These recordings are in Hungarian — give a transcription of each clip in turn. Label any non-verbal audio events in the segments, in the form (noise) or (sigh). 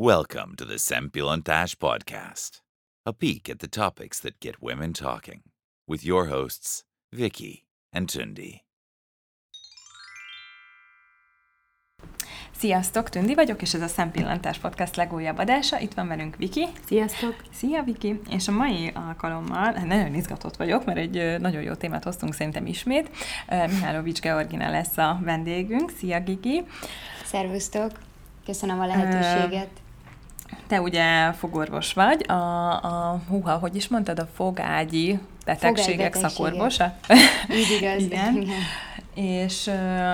Welcome to the Sempilontash Podcast, a peek at the topics that get women talking, with your hosts, Vicky and Tundi. Sziasztok, Tündi vagyok, és ez a Szempillantás Podcast legújabb adása. Itt van velünk Viki. Sziasztok! Szia, Viki! És a mai alkalommal hát nagyon izgatott vagyok, mert egy nagyon jó témát hoztunk szerintem ismét. Mihálovics Georgina lesz a vendégünk. Szia, Gigi! Szervusztok! Köszönöm a lehetőséget. Te ugye fogorvos vagy, a, a húha, hogy is mondtad, a fogágyi betegségek szakorvosa? Így igaz. (laughs) Igen. Igen. És,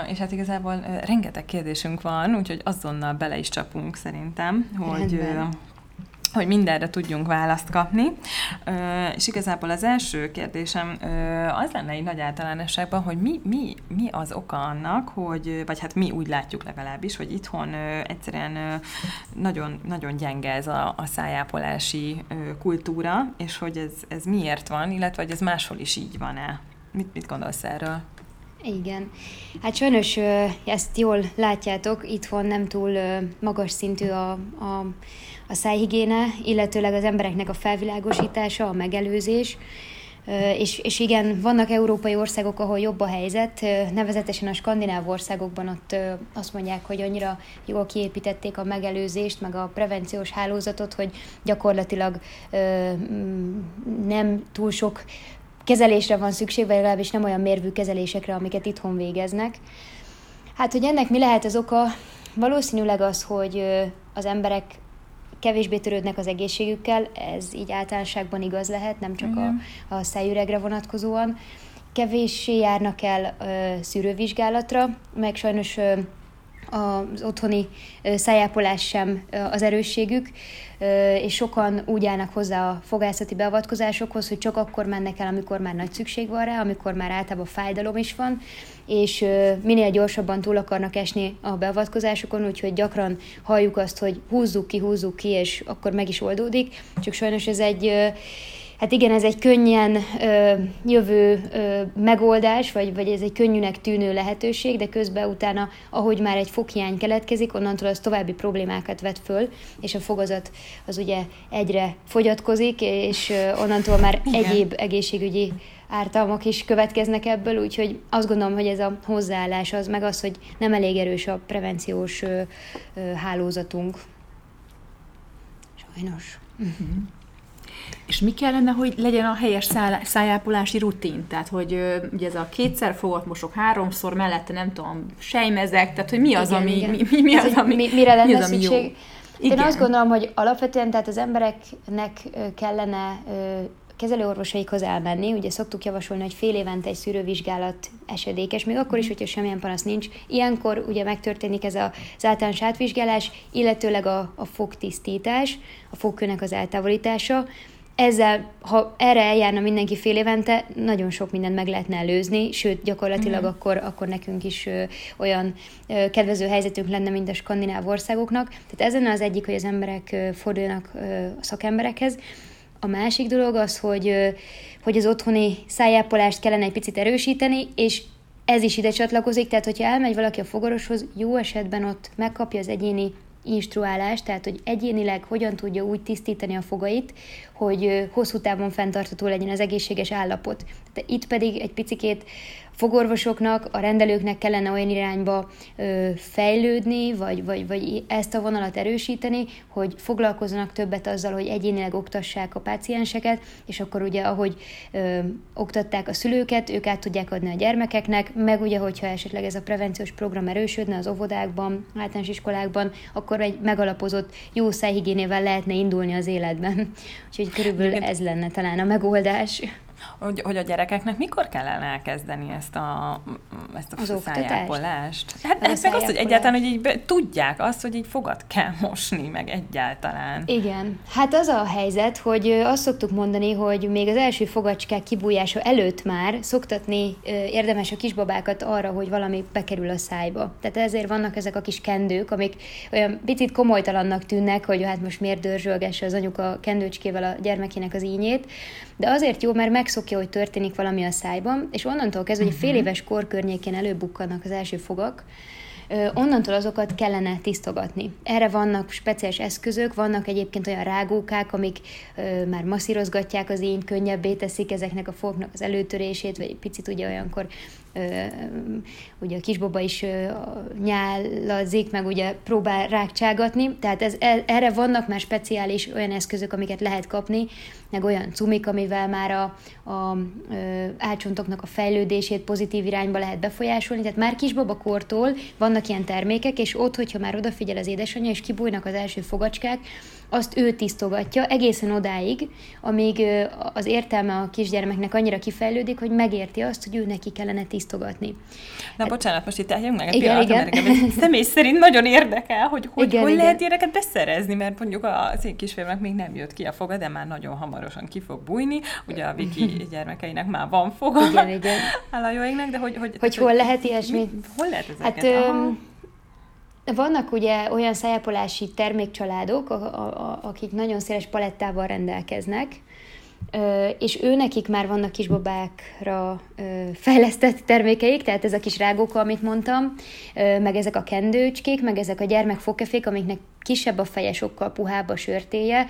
és hát igazából rengeteg kérdésünk van, úgyhogy azonnal bele is csapunk szerintem, hogy, Rendben hogy mindenre tudjunk választ kapni. És igazából az első kérdésem az lenne egy nagy általánosságban, hogy mi, mi, mi az oka annak, hogy, vagy hát mi úgy látjuk legalábbis, hogy itthon egyszerűen nagyon, nagyon gyenge ez a, a szájápolási kultúra, és hogy ez, ez miért van, illetve hogy ez máshol is így van-e. Mit, mit gondolsz erről? Igen. Hát sajnos ezt jól látjátok, itthon nem túl magas szintű a, a, a szájhigiéne, illetőleg az embereknek a felvilágosítása, a megelőzés. És, és igen, vannak európai országok, ahol jobb a helyzet, nevezetesen a skandináv országokban ott azt mondják, hogy annyira jól kiépítették a megelőzést, meg a prevenciós hálózatot, hogy gyakorlatilag nem túl sok kezelésre van szükség, vagy legalábbis nem olyan mérvű kezelésekre, amiket itthon végeznek. Hát, hogy ennek mi lehet az oka? Valószínűleg az, hogy az emberek kevésbé törődnek az egészségükkel, ez így általánosságban igaz lehet, nem csak a, a szájüregre vonatkozóan. Kevéssé járnak el ö, szűrővizsgálatra, meg sajnos ö, az otthoni szájápolás sem az erősségük, és sokan úgy állnak hozzá a fogászati beavatkozásokhoz, hogy csak akkor mennek el, amikor már nagy szükség van rá, amikor már általában fájdalom is van, és minél gyorsabban túl akarnak esni a beavatkozásokon, úgyhogy gyakran halljuk azt, hogy húzzuk ki, húzzuk ki, és akkor meg is oldódik, csak sajnos ez egy Hát igen, ez egy könnyen ö, jövő ö, megoldás, vagy, vagy ez egy könnyűnek tűnő lehetőség, de közben utána, ahogy már egy foghiány keletkezik, onnantól az további problémákat vet föl, és a fogazat az ugye egyre fogyatkozik, és ö, onnantól már igen. egyéb egészségügyi ártalmak is következnek ebből, úgyhogy azt gondolom, hogy ez a hozzáállás az, meg az, hogy nem elég erős a prevenciós ö, ö, hálózatunk. Sajnos. Uh-huh. És mi kellene, hogy legyen a helyes szájápolási rutin? Tehát, hogy ugye ez a kétszer fogott mosok háromszor, mellette nem tudom, sejmezek, tehát, hogy mi az, igen, ami, igen. Mi, mi, mi az, ami, mi, mire lenne mi az, ami szükség? Jó? Igen. Én azt gondolom, hogy alapvetően tehát az embereknek kellene kezelőorvosaikhoz elmenni, ugye szoktuk javasolni, hogy fél évente egy szűrővizsgálat esedékes, még akkor is, hogyha semmilyen panasz nincs. Ilyenkor ugye megtörténik ez az általános átvizsgálás, illetőleg a, a fogtisztítás, a fogkőnek az eltávolítása, ezzel, ha erre eljárna mindenki fél évente, nagyon sok mindent meg lehetne előzni, sőt, gyakorlatilag mm. akkor, akkor nekünk is ö, olyan ö, kedvező helyzetünk lenne, mint a skandináv országoknak. Tehát ezen az egyik, hogy az emberek ö, forduljanak ö, a szakemberekhez. A másik dolog az, hogy, hogy az otthoni szájápolást kellene egy picit erősíteni, és ez is ide csatlakozik, tehát hogyha elmegy valaki a fogoroshoz, jó esetben ott megkapja az egyéni instruálás, tehát hogy egyénileg hogyan tudja úgy tisztítani a fogait, hogy hosszú távon fenntartható legyen az egészséges állapot. De itt pedig egy picikét fogorvosoknak, a rendelőknek kellene olyan irányba ö, fejlődni, vagy, vagy, vagy ezt a vonalat erősíteni, hogy foglalkozzanak többet azzal, hogy egyénileg oktassák a pácienseket, és akkor ugye, ahogy ö, oktatták a szülőket, ők át tudják adni a gyermekeknek, meg ugye, hogyha esetleg ez a prevenciós program erősödne az óvodákban, általános iskolákban, akkor egy megalapozott jó szájhigiénével lehetne indulni az életben. Úgyhogy körülbelül ez lenne talán a megoldás hogy, hogy a gyerekeknek mikor kellene elkezdeni ezt a, ezt a az szájápolást? Hát ez meg azt, hogy egyáltalán, hogy így tudják azt, hogy így fogat kell (laughs) mosni, meg egyáltalán. Igen. Hát az a helyzet, hogy azt szoktuk mondani, hogy még az első fogacskák kibújása előtt már szoktatni érdemes a kisbabákat arra, hogy valami bekerül a szájba. Tehát ezért vannak ezek a kis kendők, amik olyan picit komolytalannak tűnnek, hogy hát most miért dörzsölgesse az anyuka kendőcskével a gyermekének az ínyét, de azért jó, mert megszokja, hogy történik valami a szájban, és onnantól kezdve, hogy fél mhm. éves kor környékén előbukkannak az első fogak, onnantól azokat kellene tisztogatni. Erre vannak speciális eszközök, vannak egyébként olyan rágókák, amik már masszírozgatják az én könnyebbé teszik ezeknek a fognak az előtörését, vagy egy picit ugye olyankor ugye a kisboba is nyálazik, meg ugye próbál rákcságatni, tehát ez, e, erre vannak már speciális olyan eszközök, amiket lehet kapni, meg olyan cumik, amivel már a, a álcsontoknak a fejlődését pozitív irányba lehet befolyásolni, tehát már kisbabakortól vannak ilyen termékek, és ott, hogyha már odafigyel az édesanyja, és kibújnak az első fogacskák, azt ő tisztogatja egészen odáig, amíg az értelme a kisgyermeknek annyira kifejlődik, hogy megérti azt, hogy ő neki kellene tisztogatni. Hát, bocsánat, most itt álljunk meg egy igen, igen. mert személy szerint nagyon érdekel, hogy hogy, igen, hogy igen. lehet ilyeneket beszerezni, mert mondjuk az én kisfilmnek még nem jött ki a foga, de már nagyon hamarosan ki fog bújni. Ugye a Viki (laughs) gyermekeinek már van foga. Igen, igen. (laughs) Hála jó égnek, de hogy... Hogy, hogy hol hogy, lehet ilyesmi? Hol lehet ezeket? Hát, vannak ugye olyan szájápolási termékcsaládok, a, a, a, akik nagyon széles palettával rendelkeznek, és ő nekik már vannak kisbabákra fejlesztett termékeik, tehát ez a kis rágóka, amit mondtam, meg ezek a kendőcskék, meg ezek a gyermekfokefék, amiknek kisebb a feje, sokkal puhább a sörtéje,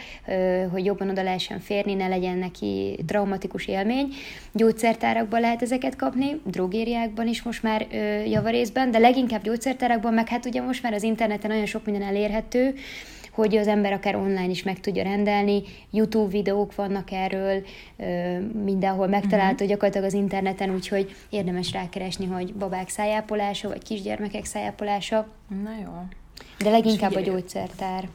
hogy jobban oda lehessen férni, ne legyen neki traumatikus élmény. Gyógyszertárakban lehet ezeket kapni, drogériákban is most már javarészben, de leginkább gyógyszertárakban, meg hát ugye most már az interneten nagyon sok minden elérhető, hogy az ember akár online is meg tudja rendelni, YouTube videók vannak erről, mindenhol megtalálható uh-huh. gyakorlatilag az interneten, úgyhogy érdemes rákeresni, hogy babák szájápolása, vagy kisgyermekek szájápolása. Na jó. De leginkább a gyógyszertár.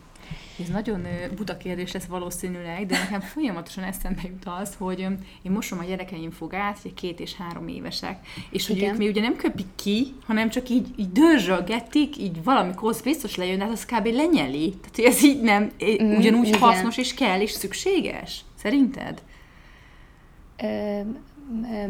Ez nagyon buta kérdés lesz valószínűleg, de nekem folyamatosan eszembe jut az, hogy én mosom a gyerekeim fogát, ugye két és három évesek, és hogy Igen. ők mi ugye nem köpik ki, hanem csak így, így dörzsölgetik, így valamikor biztos lejön, de hát az kb. lenyeli. Tehát hogy ez így nem, mm, ugyanúgy Igen. hasznos és kell és szükséges. Szerinted?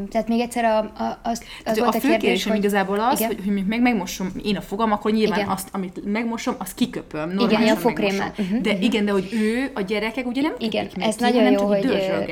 Tehát még egyszer a, a, az, az volt a, a fő kérdésem hogy... igazából az, igen. hogy, hogy meg megmosom én a fogam, akkor nyilván igen. azt, amit megmosom, azt kiköpöm. Igen, a fogkrémmel. Uh-huh, de uh-huh. igen, de hogy ő, a gyerekek ugye nem Igen, ez ki, nagyon jó, hogy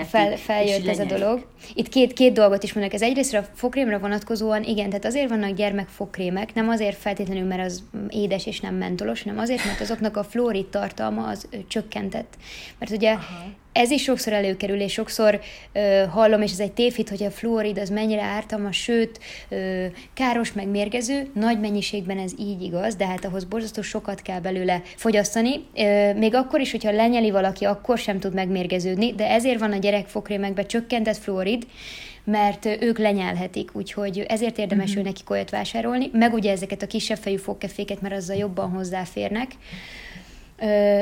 fel, feljött ez a dolog. Itt két, két dolgot is mondok. Ez egyrészt a fogkrémre vonatkozóan, igen, tehát azért vannak gyermek fogkrémek, nem azért feltétlenül, mert az édes és nem mentolos, hanem azért, mert azoknak a fluorid tartalma az csökkentett. Mert ugye Aha ez is sokszor előkerül, és sokszor ö, hallom, és ez egy tévhit, hogy a fluorid az mennyire ártalmas, sőt, ö, káros, meg mérgező. Nagy mennyiségben ez így igaz, de hát ahhoz borzasztó sokat kell belőle fogyasztani. Ö, még akkor is, hogyha lenyeli valaki, akkor sem tud megmérgeződni, de ezért van a gyerekfokrémekben csökkentett fluorid, mert ők lenyelhetik, úgyhogy ezért érdemes uh-huh. nekik olyat vásárolni, meg ugye ezeket a kisebb fejű fogkeféket, mert azzal jobban hozzáférnek.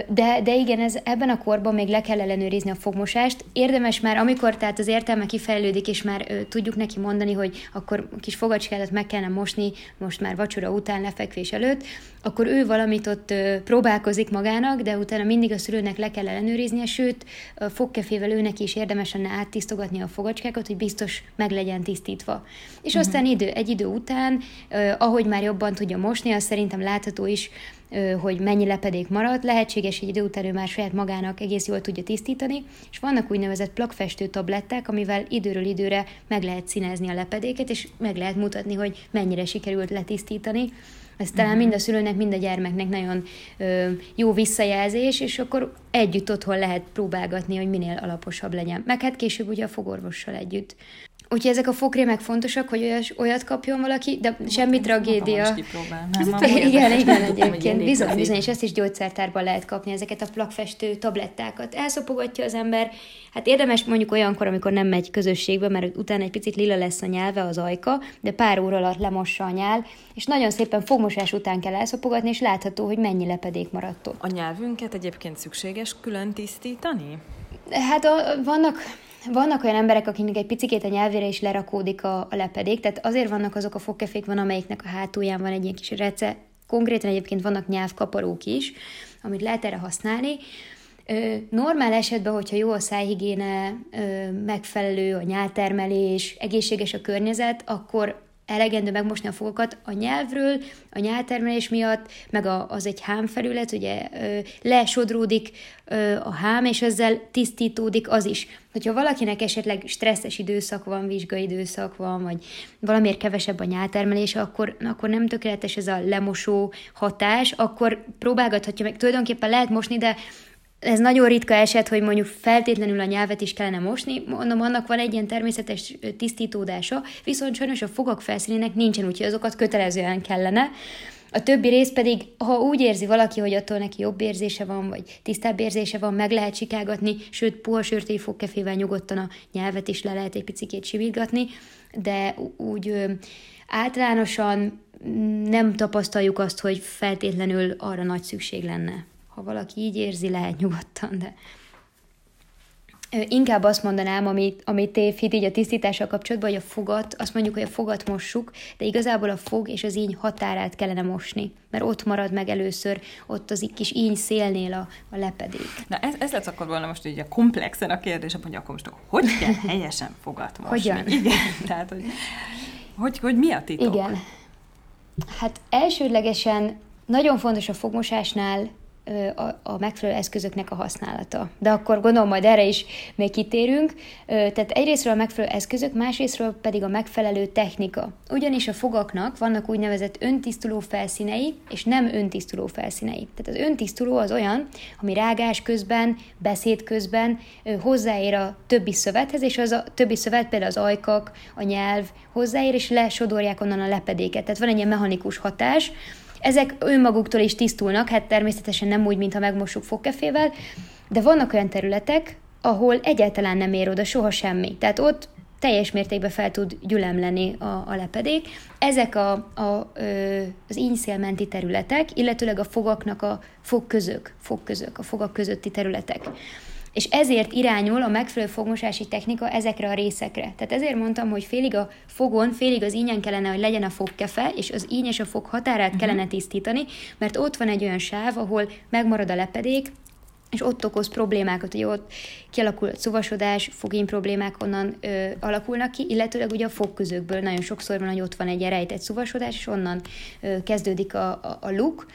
De, de igen, ez, ebben a korban még le kell ellenőrizni a fogmosást. Érdemes már, amikor tehát az értelme kifejlődik, és már ö, tudjuk neki mondani, hogy akkor kis fogacskádat meg kellene mosni, most már vacsora után, lefekvés előtt, akkor ő valamit ott ö, próbálkozik magának, de utána mindig a szülőnek le kell ellenőriznie, sőt, a fogkefével őnek is érdemes lenne áttisztogatni a fogacskákat, hogy biztos meg legyen tisztítva. És uh-huh. aztán idő, egy idő után, ö, ahogy már jobban tudja mosni, az szerintem látható is, hogy mennyi lepedék maradt, lehetséges, hogy idő után ő már saját magának egész jól tudja tisztítani, és vannak úgynevezett plakfestő tabletták, amivel időről időre meg lehet színezni a lepedéket, és meg lehet mutatni, hogy mennyire sikerült letisztítani. Ez talán uh-huh. mind a szülőnek, mind a gyermeknek nagyon ö, jó visszajelzés, és akkor együtt otthon lehet próbálgatni, hogy minél alaposabb legyen. Meg hát később ugye a fogorvossal együtt. Úgyhogy ezek a fogkrémek fontosak, hogy olyas, olyat kapjon valaki, de hát semmi tragédia. igen, igen, (laughs) egyébként. Bizony, bizony, és ezt is gyógyszertárban lehet kapni, ezeket a plakfestő tablettákat. Elszopogatja az ember. Hát érdemes mondjuk olyankor, amikor nem megy közösségbe, mert utána egy picit lila lesz a nyelve, az ajka, de pár óra alatt lemossa a nyál, és nagyon szépen fogmosás után kell elszopogatni, és látható, hogy mennyi lepedék maradt ott. A nyelvünket egyébként szükséges külön tisztítani? Hát a, vannak vannak olyan emberek, akiknek egy picikét a nyelvére is lerakódik a, a lepedék, tehát azért vannak azok a fogkefék, van amelyiknek a hátulján van egy ilyen kis rece, konkrétan egyébként vannak nyelvkaparók is, amit lehet erre használni. Normál esetben, hogyha jó a szájhigiéne, megfelelő a nyáltermelés, egészséges a környezet, akkor elegendő megmosni a fogokat a nyelvről, a nyáltermelés miatt, meg a, az egy hámfelület, ugye ö, lesodródik ö, a hám, és ezzel tisztítódik az is. Hogyha valakinek esetleg stresszes időszak van, vizsgai időszak van, vagy valamiért kevesebb a nyáltermelése, akkor, akkor nem tökéletes ez a lemosó hatás, akkor próbálgathatja meg. Tulajdonképpen lehet mosni, de ez nagyon ritka eset, hogy mondjuk feltétlenül a nyelvet is kellene mosni, mondom, annak van egy ilyen természetes tisztítódása, viszont sajnos a fogak felszínének nincsen, úgyhogy azokat kötelezően kellene. A többi rész pedig, ha úgy érzi valaki, hogy attól neki jobb érzése van, vagy tisztább érzése van, meg lehet sikágatni, sőt, puha sörtély fogkefével nyugodtan a nyelvet is le lehet egy picit simítgatni, de úgy ö, általánosan nem tapasztaljuk azt, hogy feltétlenül arra nagy szükség lenne ha valaki így érzi, lehet nyugodtan, de inkább azt mondanám, amit, amit tévhit így a tisztítással kapcsolatban, hogy a fogat, azt mondjuk, hogy a fogat mossuk, de igazából a fog és az íny határát kellene mosni, mert ott marad meg először, ott az kis íny szélnél a, a lepedék. Na ez, ez lesz akkor volna most így a komplexen a kérdés, hogy akkor most hogy kell (laughs) helyesen fogat mosni? Hogyan? Igen, tehát hogy, hogy, hogy mi a titok? Igen. Hát elsődlegesen nagyon fontos a fogmosásnál a, a megfelelő eszközöknek a használata. De akkor gondolom majd erre is még kitérünk. Tehát egyrésztről a megfelelő eszközök, másrésztről pedig a megfelelő technika. Ugyanis a fogaknak vannak úgynevezett öntisztuló felszínei, és nem öntisztuló felszínei. Tehát az öntisztuló az olyan, ami rágás közben, beszéd közben hozzáér a többi szövethez, és az a többi szövet, például az ajkak, a nyelv hozzáér, és lesodorják onnan a lepedéket. Tehát van egy ilyen mechanikus hatás, ezek önmaguktól is tisztulnak, hát természetesen nem úgy, mintha megmossuk fogkefével, de vannak olyan területek, ahol egyáltalán nem ér oda soha semmi. Tehát ott teljes mértékben fel tud gyülemleni a, a lepedék. Ezek a, a, az ínyszélmenti területek, illetőleg a fogaknak a fogközök, fogközök, a fogak közötti területek és ezért irányul a megfelelő fogmosási technika ezekre a részekre. Tehát ezért mondtam, hogy félig a fogon, félig az ínyen kellene, hogy legyen a fogkefe, és az íny és a fog határát uh-huh. kellene tisztítani, mert ott van egy olyan sáv, ahol megmarad a lepedék, és ott okoz problémákat, hogy ott kialakul a szuvasodás, fogén problémák onnan ö, alakulnak ki, illetőleg ugye a fogközökből nagyon sokszor van, hogy ott van egy rejtett szuvasodás, és onnan ö, kezdődik a, a, a luk.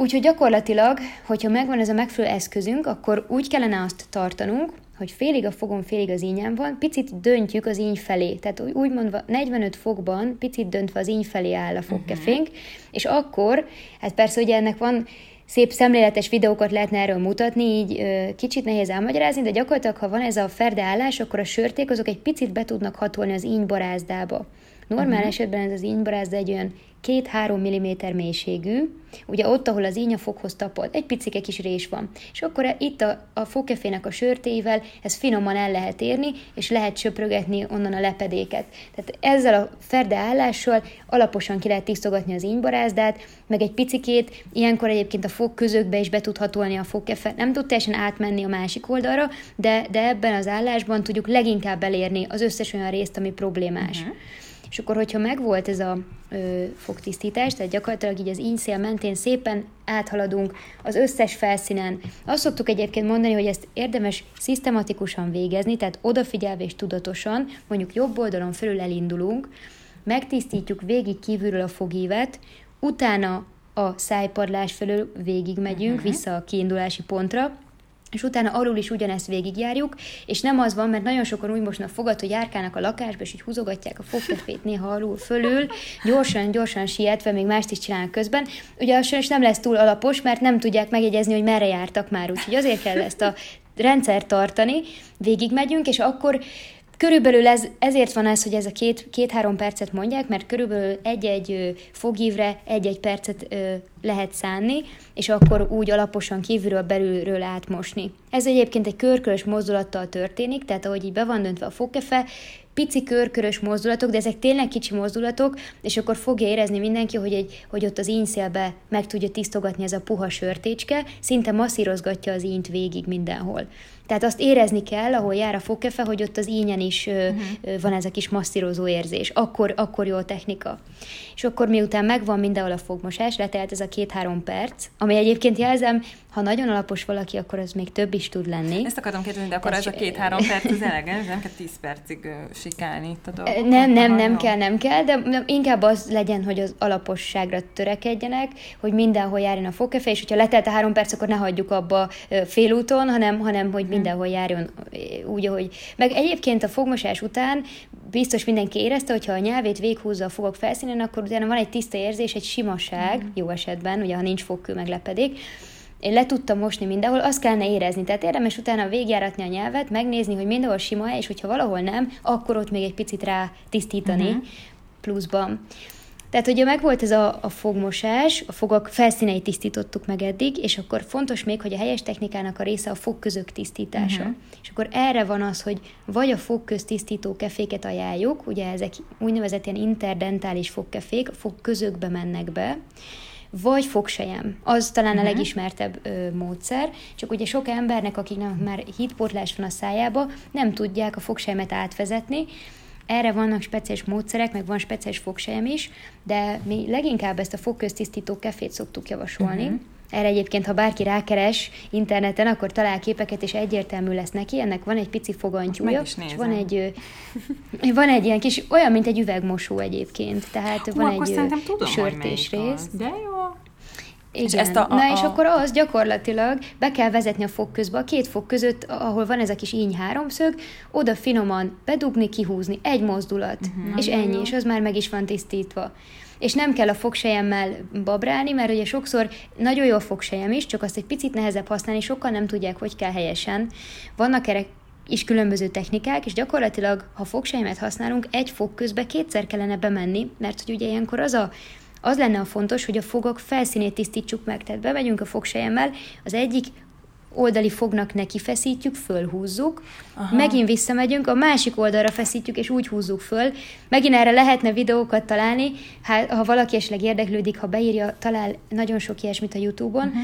Úgyhogy gyakorlatilag, hogyha megvan ez a megfelelő eszközünk, akkor úgy kellene azt tartanunk, hogy félig a fogom, félig az ínyem van, picit döntjük az íny felé. Tehát úgy mondva 45 fokban picit döntve az íny felé áll a fogkefénk, uh-huh. és akkor, hát persze ugye ennek van szép szemléletes videókat lehetne erről mutatni, így kicsit nehéz elmagyarázni, de gyakorlatilag, ha van ez a ferde állás, akkor a sörték azok egy picit be tudnak hatolni az íny barázdába. Normál uh-huh. esetben ez az ínybarázda egy olyan 2-3 mm mélységű, ugye ott, ahol az íny a foghoz tapad, egy picike kis rés van. És akkor itt a, a fogkefének a sörtével ez finoman el lehet érni, és lehet söprögetni onnan a lepedéket. Tehát ezzel a ferde állással alaposan ki lehet tisztogatni az ínybarázdát, meg egy picikét, ilyenkor egyébként a fog közökbe is be tud hatolni a fogkefe. Nem tud teljesen átmenni a másik oldalra, de, de ebben az állásban tudjuk leginkább elérni az összes olyan részt, ami problémás. Uh-huh. És akkor, hogyha megvolt ez a ö, fogtisztítás, tehát gyakorlatilag így az ínyszél mentén szépen áthaladunk az összes felszínen. Azt szoktuk egyébként mondani, hogy ezt érdemes szisztematikusan végezni, tehát odafigyelve és tudatosan, mondjuk jobb oldalon fölül elindulunk, megtisztítjuk végig kívülről a fogívet, utána a szájpadlás felől végigmegyünk uh-huh. vissza a kiindulási pontra, és utána alul is ugyanezt végigjárjuk, és nem az van, mert nagyon sokan úgy mosnak fogat, hogy járkálnak a lakásba, és így húzogatják a fogkefét néha alul fölül, gyorsan, gyorsan sietve, még mást is csinálnak közben. Ugye az sajnos nem lesz túl alapos, mert nem tudják megjegyezni, hogy merre jártak már, úgyhogy azért kell ezt a rendszert tartani, végigmegyünk, és akkor Körülbelül ez, ezért van ez, hogy ez a két, két-három percet mondják, mert körülbelül egy-egy fogívre egy-egy percet ö, lehet szánni, és akkor úgy alaposan kívülről, belülről átmosni. Ez egyébként egy körkörös mozdulattal történik, tehát ahogy így be van döntve a fogkefe, pici körkörös mozdulatok, de ezek tényleg kicsi mozdulatok, és akkor fogja érezni mindenki, hogy, egy, hogy ott az ínszélbe meg tudja tisztogatni ez a puha sörtécske, szinte masszírozgatja az ínt végig mindenhol. Tehát azt érezni kell, ahol jár a fogkefe, hogy ott az ínyen is uh-huh. van ez a kis masszírozó érzés. Akkor, akkor jó a technika. És akkor miután megvan mindenhol a fogmosás, letelt ez a két-három perc, ami egyébként jelzem, ha nagyon alapos valaki, akkor az még több is tud lenni. Ezt akartam kérdezni, de akkor ez, ez a két-három perc az (laughs) elegendő, nem kell tíz percig uh, sikálni itt a dolgok. Nem, nem, nem kell, nem kell, de inkább az legyen, hogy az alaposságra törekedjenek, hogy mindenhol járjon a fogkefe, és hogyha letelt a három perc, akkor ne hagyjuk abba félúton, hanem, hanem hogy hm. mindenhol járjon úgy, ahogy... Meg egyébként a fogmosás után biztos mindenki érezte, hogyha a nyelvét véghúzza a fogok felszínén, akkor utána van egy tiszta érzés, egy simaság, mm. jó esetben, ugye ha nincs fogkő, meglepedik, én le tudtam mosni mindenhol, azt kellene érezni. Tehát érdemes utána végjáratni a nyelvet, megnézni, hogy mindenhol sima és hogyha valahol nem, akkor ott még egy picit rá tisztítani uh-huh. pluszban. Tehát ugye megvolt ez a, a fogmosás, a fogak felszíneit tisztítottuk meg eddig, és akkor fontos még, hogy a helyes technikának a része a fogközök tisztítása. Uh-huh. És akkor erre van az, hogy vagy a fogköz tisztító keféket ajánljuk, ugye ezek úgynevezett ilyen interdentális fogkefék, a fogközökbe mennek be, vagy fogsejem. Az talán uh-huh. a mhm. legismertebb ö, módszer, csak ugye sok embernek, akiknek már hídportlás van a szájába, nem tudják a fogsejemet átvezetni, erre vannak speciális módszerek, meg van speciális fogsejem is, de mi leginkább ezt a fogköztisztító kefét szoktuk javasolni. Uh-huh. Erre egyébként, ha bárki rákeres interneten, akkor talál képeket, és egyértelmű lesz neki. Ennek van egy pici fogantyúja, és van egy, van egy ilyen kis, olyan, mint egy üvegmosó egyébként. Tehát Hú, van egy tudom, sörtés rész. De jó. Igen. És ezt a, a, Na és akkor az gyakorlatilag be kell vezetni a fog közbe, a két fog között, ahol van ez a kis íny háromszög, oda finoman bedugni, kihúzni, egy mozdulat, uh-huh. és ennyi, jó. és az már meg is van tisztítva és nem kell a fogsejemmel babrálni, mert ugye sokszor nagyon jó a fogsejem is, csak azt egy picit nehezebb használni, sokkal nem tudják, hogy kell helyesen. Vannak erre is különböző technikák, és gyakorlatilag, ha fogsejemet használunk, egy fog közbe kétszer kellene bemenni, mert hogy ugye ilyenkor az a az lenne a fontos, hogy a fogak felszínét tisztítsuk meg. Tehát bemegyünk a fogsejemmel, az egyik oldali fognak neki feszítjük, fölhúzzuk, Aha. megint visszamegyünk, a másik oldalra feszítjük, és úgy húzzuk föl. Megint erre lehetne videókat találni, hát, ha valaki esetleg érdeklődik, ha beírja, talál nagyon sok ilyesmit a YouTube-on, uh-huh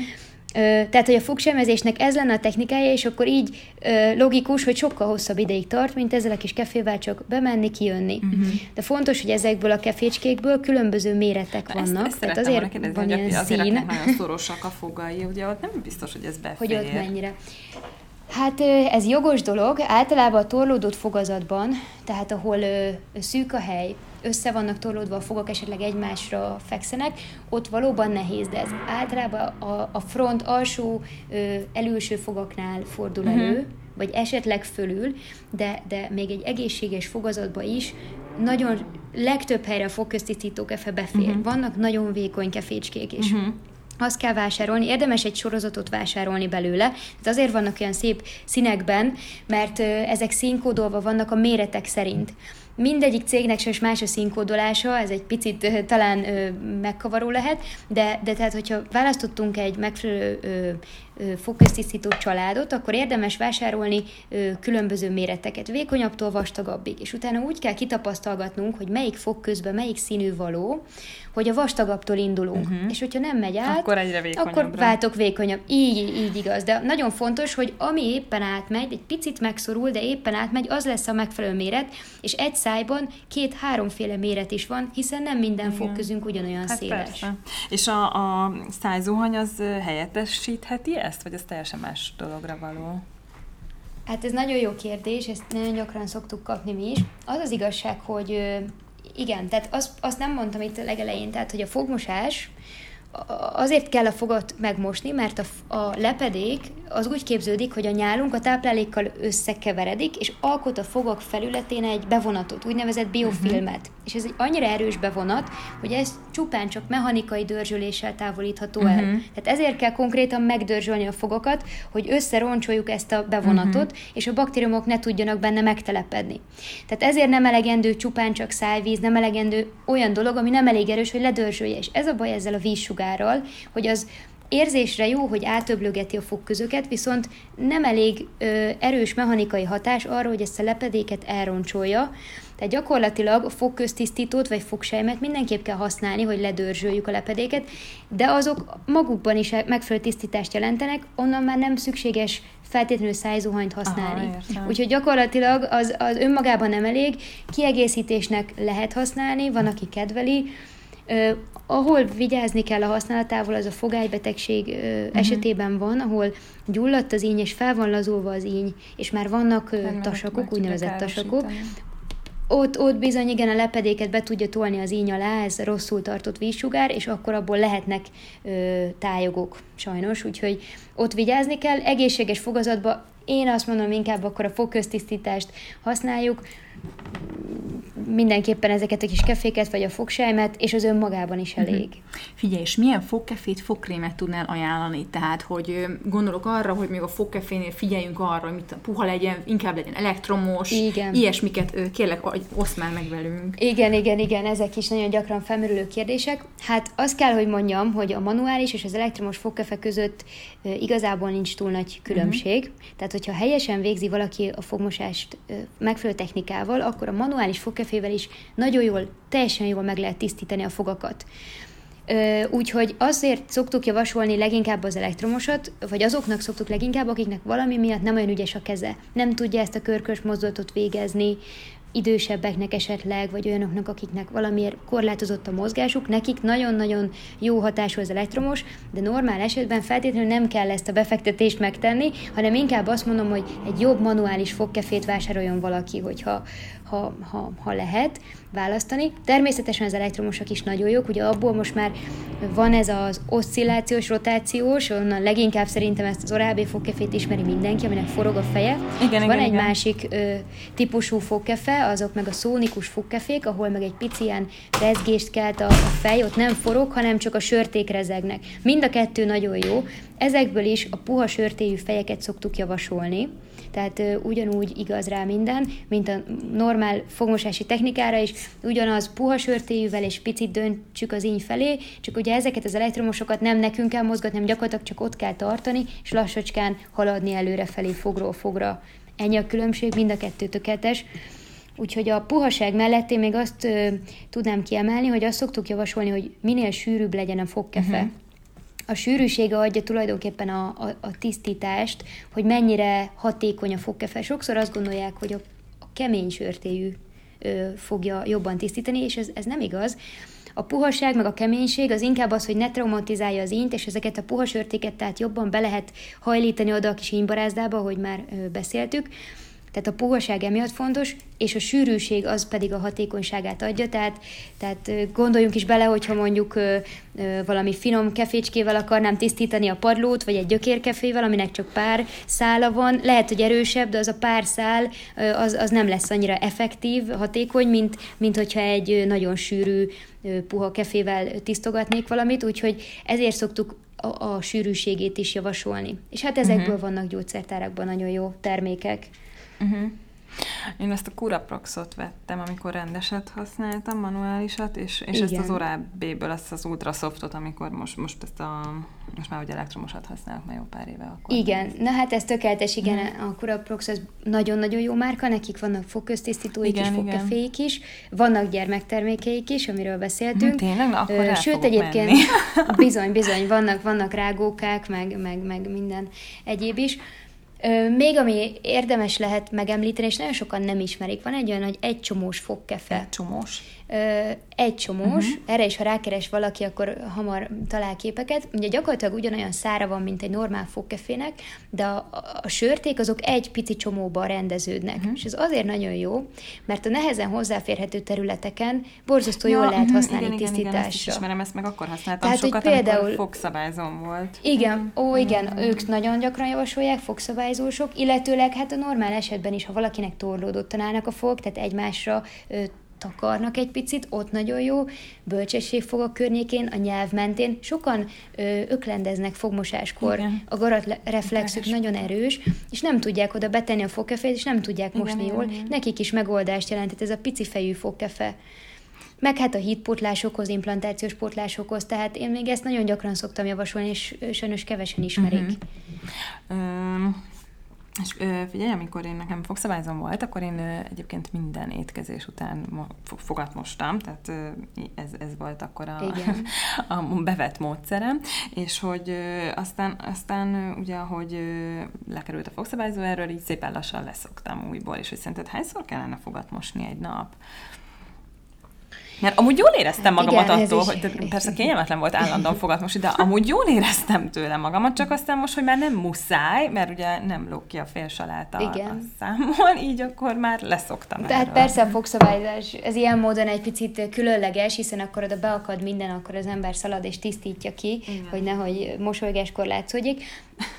tehát, hogy a fogsemezésnek ez lenne a technikája, és akkor így logikus, hogy sokkal hosszabb ideig tart, mint ezzel a kis kefével csak bemenni, kijönni. Uh-huh. De fontos, hogy ezekből a kefécskékből különböző méretek vannak. Ezt, ezt tehát azért kérdezni, van ilyen azért szín. nagyon (laughs) szorosak a fogai, ugye ott nem biztos, hogy ez befér. Hogy ott mennyire. Hát ez jogos dolog. Általában a torlódott fogazatban, tehát ahol szűk a hely, össze vannak torlódva a fogak, esetleg egymásra fekszenek, ott valóban nehéz, de ez általában a, a front alsó elülső fogaknál fordul elő, uh-huh. vagy esetleg fölül, de, de még egy egészséges fogazatba is nagyon legtöbb helyre a fogköztisztító kefe befér. Uh-huh. Vannak nagyon vékony kefécskék is. Uh-huh azt kell vásárolni, érdemes egy sorozatot vásárolni belőle. Tehát azért vannak olyan szép színekben, mert ezek színkódolva vannak a méretek szerint. Mindegyik cégnek sem más a színkódolása, ez egy picit talán megkavaró lehet, de, de tehát, hogyha választottunk egy megfelelő fogköztisztító családot, akkor érdemes vásárolni különböző méreteket, vékonyabbtól vastagabbig, és utána úgy kell kitapasztalgatnunk, hogy melyik fogközben melyik színű való, hogy a vastagabbtól indulunk. Uh-huh. És hogyha nem megy át, akkor, egyre akkor váltok vékonyabb. Így, így igaz. De nagyon fontos, hogy ami éppen átmegy, egy picit megszorul, de éppen átmegy, az lesz a megfelelő méret, és egy szájban két-háromféle méret is van, hiszen nem minden Igen. fogközünk ugyanolyan hát széles. Persze. És a, a szájzuhany az helyettesítheti ezt, vagy ez teljesen más dologra való? Hát ez nagyon jó kérdés, ezt nagyon gyakran szoktuk kapni mi is. Az az igazság, hogy igen, tehát azt, azt nem mondtam itt a legelején, tehát hogy a fogmosás azért kell a fogat megmosni, mert a, a lepedék az úgy képződik, hogy a nyálunk a táplálékkal összekeveredik, és alkot a fogak felületén egy bevonatot, úgynevezett biofilmet. Uh-huh. És ez egy annyira erős bevonat, hogy ez csupán csak mechanikai dörzsöléssel távolítható uh-huh. el. Tehát ezért kell konkrétan megdörzsölni a fogakat, hogy összeroncsoljuk ezt a bevonatot, uh-huh. és a baktériumok ne tudjanak benne megtelepedni. Tehát ezért nem elegendő csupán csak szájvíz, nem elegendő olyan dolog, ami nem elég erős, hogy ledörzsölje. És ez a baj ezzel a vízsugárral, hogy az érzésre jó, hogy átöblögeti a fogközöket, viszont nem elég ö, erős mechanikai hatás arra, hogy ezt a lepedéket elroncsolja. Tehát gyakorlatilag a fogköztisztítót vagy fogsejmet mindenképp kell használni, hogy ledörzsöljük a lepedéket, de azok magukban is megfelelő tisztítást jelentenek, onnan már nem szükséges feltétlenül szájzuhanyt használni. Aha, Úgyhogy gyakorlatilag az, az önmagában nem elég, kiegészítésnek lehet használni, van, aki kedveli, Uh, ahol vigyázni kell a használatával, az a fogálybetegség uh, uh-huh. esetében van, ahol gyulladt az íny, és fel van lazulva az íny, és már vannak uh, tasakok, úgynevezett tasakok. Ott, ott bizony igen, a lepedéket be tudja tolni az íny alá, ez rosszul tartott vízsugár, és akkor abból lehetnek ö, tájogok, sajnos, úgyhogy ott vigyázni kell. Egészséges fogazatba én azt mondom, inkább akkor a fogköztisztítást használjuk, mindenképpen ezeket a kis keféket, vagy a fogsejmet, és az önmagában is elég. Uh-huh. Figyelj, és milyen fogkefét, fogkrémet tudnál ajánlani? Tehát, hogy gondolok arra, hogy még a fogkefénél figyeljünk arra, hogy mit puha legyen, inkább legyen elektromos, igen. ilyesmiket kérlek, oszd már meg velünk. Igen, igen, igen, ezek is nagyon gyakran felmerülő kérdések. Hát azt kell, hogy mondjam, hogy a manuális és az elektromos fogkefe között igazából nincs túl nagy különbség. Uh-huh. Tehát, hogyha helyesen végzi valaki a fogmosást megfelelő technikával, akkor a manuális fogkefével is nagyon jól, teljesen jól meg lehet tisztítani a fogakat. Úgyhogy azért szoktuk javasolni leginkább az elektromosat, vagy azoknak szoktuk leginkább, akiknek valami miatt nem olyan ügyes a keze. Nem tudja ezt a körkös mozdulatot végezni, idősebbeknek esetleg, vagy olyanoknak, akiknek valamiért korlátozott a mozgásuk, nekik nagyon-nagyon jó hatású az elektromos, de normál esetben feltétlenül nem kell ezt a befektetést megtenni, hanem inkább azt mondom, hogy egy jobb manuális fogkefét vásároljon valaki, hogyha ha, ha, ha lehet választani. Természetesen az elektromosak is nagyon jók, ugye abból most már van ez az oszcillációs, rotációs, onnan leginkább szerintem ezt az orábé fogkefét ismeri mindenki, aminek forog a feje. Igen, van igen, egy igen. másik ö, típusú fogkefe, azok meg a szónikus fogkefék, ahol meg egy pici ilyen rezgést kelt a, a fej, ott nem forog, hanem csak a sörték rezegnek. Mind a kettő nagyon jó. Ezekből is a puha sörtéjű fejeket szoktuk javasolni tehát ugyanúgy igaz rá minden, mint a normál fogmosási technikára is, ugyanaz puha sörtéjűvel és picit döntsük az íny felé, csak ugye ezeket az elektromosokat nem nekünk kell mozgatni, hanem gyakorlatilag csak ott kell tartani, és lassacskán haladni előre felé fogról fogra. Ennyi a különbség, mind a kettő tökéletes. Úgyhogy a puhaság mellett én még azt ö, tudnám kiemelni, hogy azt szoktuk javasolni, hogy minél sűrűbb legyen a fogkefe. Uh-huh a sűrűsége adja tulajdonképpen a, a, a tisztítást, hogy mennyire hatékony a fogkefe. Sokszor azt gondolják, hogy a, a kemény sörtéjű ö, fogja jobban tisztítani, és ez, ez nem igaz. A puhaság meg a keménység az inkább az, hogy ne traumatizálja az ínt, és ezeket a puha sörtéket tehát jobban be lehet hajlítani oda a kis ínybarázdába, hogy már beszéltük. Tehát a puhaság emiatt fontos, és a sűrűség az pedig a hatékonyságát adja, tehát, tehát gondoljunk is bele, hogyha mondjuk valami finom kefécskével akarnám tisztítani a padlót, vagy egy gyökérkefével, aminek csak pár szála van, lehet, hogy erősebb, de az a pár szál az, az nem lesz annyira effektív, hatékony, mint, mint hogyha egy nagyon sűrű puha kefével tisztogatnék valamit, úgyhogy ezért szoktuk a, a sűrűségét is javasolni. És hát ezekből uh-huh. vannak gyógyszertárakban nagyon jó termékek. Uh-huh. Én ezt a Curaproxot vettem, amikor rendeset használtam, manuálisat, és, és ezt az Orábéből, ezt az Ultrasoftot, amikor most, most ezt a, most már ugye elektromosat használok már jó pár éve. Akkor igen, na hát ez tökéletes, igen, hmm. a Curaprox az nagyon-nagyon jó márka, nekik vannak fogköztisztítóik igen, és fogkeféik is, vannak gyermektermékeik is, amiről beszéltünk. Hmm, tényleg? Na, akkor Sőt, egyébként menni. (laughs) bizony, bizony, vannak, vannak rágókák, meg, meg, meg minden egyéb is. Még ami érdemes lehet megemlíteni, és nagyon sokan nem ismerik, van egy olyan, hogy egy csomós fogkefe. Egy csomós? Egy csomós, uh-huh. erre is, ha rákeres valaki, akkor hamar talál képeket. Ugye gyakorlatilag ugyanolyan szára van, mint egy normál fogkefének, de a, a, sörték azok egy pici csomóban rendeződnek. Uh-huh. És ez azért nagyon jó, mert a nehezen hozzáférhető területeken borzasztó ja, jól lehet mhm, használni igen, tisztításra. Igen, igen, ezt is ismerem, ezt meg akkor használtam Tehát, sokat, hogy például, fogszabályzom volt. Igen, uh-huh. ó, igen, uh-huh. ők nagyon gyakran javasolják, fogszabályzósok, illetőleg hát a normál esetben is, ha valakinek torlódottan állnak a fog, tehát egymásra takarnak egy picit, ott nagyon jó, a környékén, a nyelv mentén. Sokan ö, öklendeznek fogmosáskor, Igen. a garat reflexük nagyon erős, és nem tudják oda betenni a fogkefét, és nem tudják mosni Igen, jól. Igen, Igen. Nekik is megoldást jelentett ez a pici fejű fogkefe. meg hát a hídpótlásokhoz, implantációs pótlásokhoz, tehát én még ezt nagyon gyakran szoktam javasolni, és sajnos kevesen ismerik. Uh-huh. Um és ö, figyelj, amikor én nekem fogszabályzom volt, akkor én ö, egyébként minden étkezés után fogat mostam, tehát ö, ez, ez volt akkor a, (laughs) a bevett módszerem, és hogy ö, aztán, aztán ö, ugye, ahogy ö, lekerült a fogszabályzó erről, így szépen lassan leszoktam újból, és hogy szerinted hányszor kellene fogat mosni egy nap? Mert amúgy jól éreztem hát magamat igen, attól, is, hogy persze kényelmetlen volt állandóan fogatmosi, de amúgy jól éreztem tőle magamat, csak aztán most, hogy már nem muszáj, mert ugye nem lóg ki a fél saláta igen. a számon, így akkor már leszoktam Tehát erről. persze a fogszabályzás, ez ilyen módon egy picit különleges, hiszen akkor oda beakad minden, akkor az ember szalad és tisztítja ki, igen. hogy nehogy mosolygáskor látszódjék.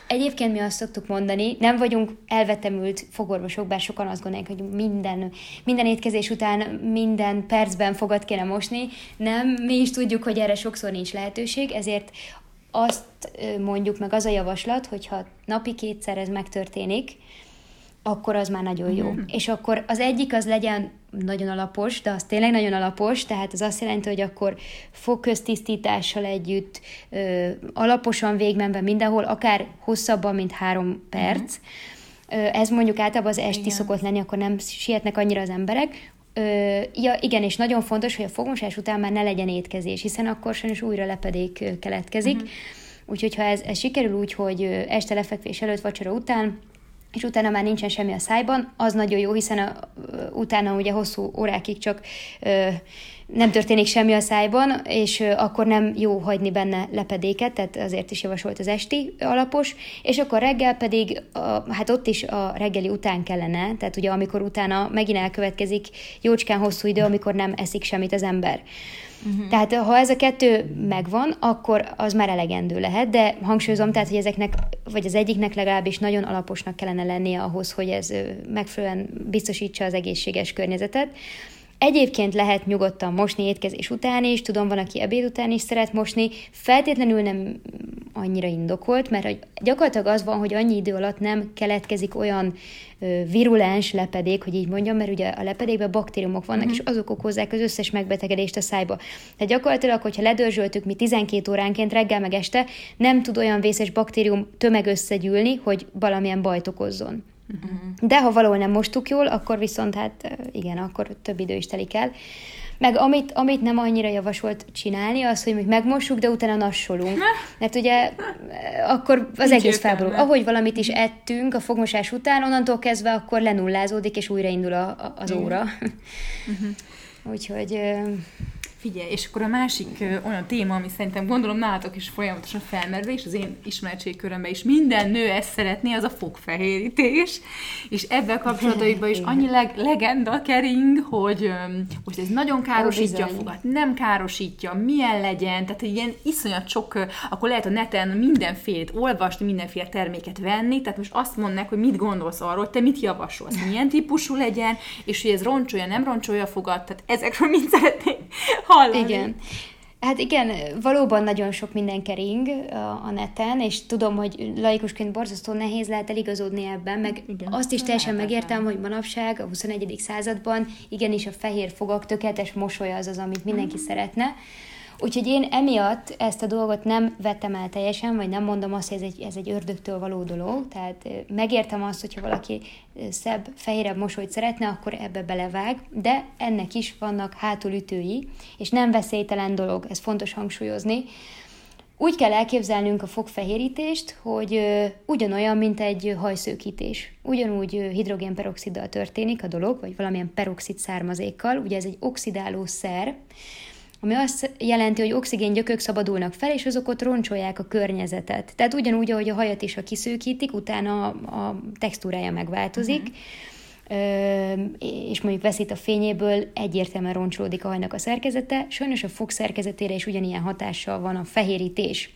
Egyébként mi azt szoktuk mondani, nem vagyunk elvetemült fogorvosok, bár sokan azt gondolják, hogy minden, minden étkezés után minden percben fogat kéne mosni. Nem, mi is tudjuk, hogy erre sokszor nincs lehetőség, ezért azt mondjuk meg az a javaslat, hogyha napi kétszer ez megtörténik, akkor az már nagyon jó. Mm. És akkor az egyik az legyen nagyon alapos, de az tényleg nagyon alapos, tehát az azt jelenti, hogy akkor fogköztisztítással együtt ö, alaposan végmenve mindenhol, akár hosszabban, mint három perc. Mm. Ö, ez mondjuk általában az esti Igen. szokott lenni, akkor nem sietnek annyira az emberek. Ö, ja, igen, és nagyon fontos, hogy a fogmosás után már ne legyen étkezés, hiszen akkor sajnos újra lepedék keletkezik. Mm. Úgyhogy ha ez, ez sikerül úgy, hogy este lefekvés előtt, vacsora után, és utána már nincsen semmi a szájban, az nagyon jó, hiszen a, utána ugye hosszú órákig csak ö, nem történik semmi a szájban, és ö, akkor nem jó hagyni benne lepedéket, tehát azért is javasolt az esti alapos, és akkor reggel pedig, a, hát ott is a reggeli után kellene, tehát ugye amikor utána megint elkövetkezik jócskán hosszú idő, amikor nem eszik semmit az ember. Uh-huh. Tehát ha ez a kettő megvan, akkor az már elegendő lehet, de hangsúlyozom, tehát, hogy ezeknek, vagy az egyiknek legalábbis nagyon alaposnak kellene lennie ahhoz, hogy ez megfelelően biztosítsa az egészséges környezetet. Egyébként lehet nyugodtan mosni étkezés után is, tudom, van, aki ebéd után is szeret mosni, feltétlenül nem annyira indokolt, mert gyakorlatilag az van, hogy annyi idő alatt nem keletkezik olyan virulens lepedék, hogy így mondjam, mert ugye a lepedékben baktériumok vannak, uh-huh. és azok okozzák az összes megbetegedést a szájba. Tehát gyakorlatilag, hogyha ledörzsöltük mi 12 óránként reggel meg este, nem tud olyan vészes baktérium tömeg összegyűlni, hogy valamilyen bajt okozzon. Uh-huh. De ha valahol nem mostuk jól, akkor viszont hát igen, akkor több idő is telik el. Meg amit, amit nem annyira javasolt csinálni, az, hogy még megmossuk, de utána nassolunk. Mert ugye akkor az Nincs egész felborul. Ahogy valamit is ettünk a fogmosás után, onnantól kezdve akkor lenullázódik, és újraindul a, a, az óra. Uh-huh. (laughs) Úgyhogy Figyelj, és akkor a másik ö, olyan téma, ami szerintem gondolom nálatok is folyamatosan felmerül, és az én ismertségkörömben is minden nő ezt szeretné, az a fogfehérítés. És ebben kapcsolatban is annyi leg, legenda kering, hogy ö, most ez nagyon károsítja a fogat, nem károsítja, milyen legyen, tehát ilyen iszonyat sok, ö, akkor lehet a neten mindenfélét olvasni, mindenféle terméket venni, tehát most azt mondnak, hogy mit gondolsz arról, te mit javasolsz, milyen típusú legyen, és hogy ez roncsolja, nem roncsolja a fogat, tehát ezekről (laughs) mind szeretnék hallani. Igen. Hát igen, valóban nagyon sok minden kering a, neten, és tudom, hogy laikusként borzasztó nehéz lehet eligazodni ebben, meg igen, azt is teljesen megértem, hogy manapság, a 21. században igenis a fehér fogak tökéletes mosolya az az, amit mindenki mm. szeretne, Úgyhogy én emiatt ezt a dolgot nem vettem el teljesen, vagy nem mondom azt, hogy ez egy, ez egy ördögtől való dolog. Tehát megértem azt, hogyha valaki szebb, fehérebb mosolyt szeretne, akkor ebbe belevág, de ennek is vannak hátulütői, és nem veszélytelen dolog, ez fontos hangsúlyozni. Úgy kell elképzelnünk a fogfehérítést, hogy ugyanolyan, mint egy hajszőkítés. Ugyanúgy hidrogénperoxiddal történik a dolog, vagy valamilyen peroxid származékkal, ugye ez egy oxidáló szer, ami azt jelenti, hogy oxigéngyökök szabadulnak fel, és azok ott roncsolják a környezetet. Tehát ugyanúgy, ahogy a hajat is, ha kiszűkítik, utána a, a textúrája megváltozik, uh-huh. és mondjuk veszít a fényéből, egyértelműen roncsolódik a hajnak a szerkezete. Sajnos a fog szerkezetére is ugyanilyen hatással van a fehérítés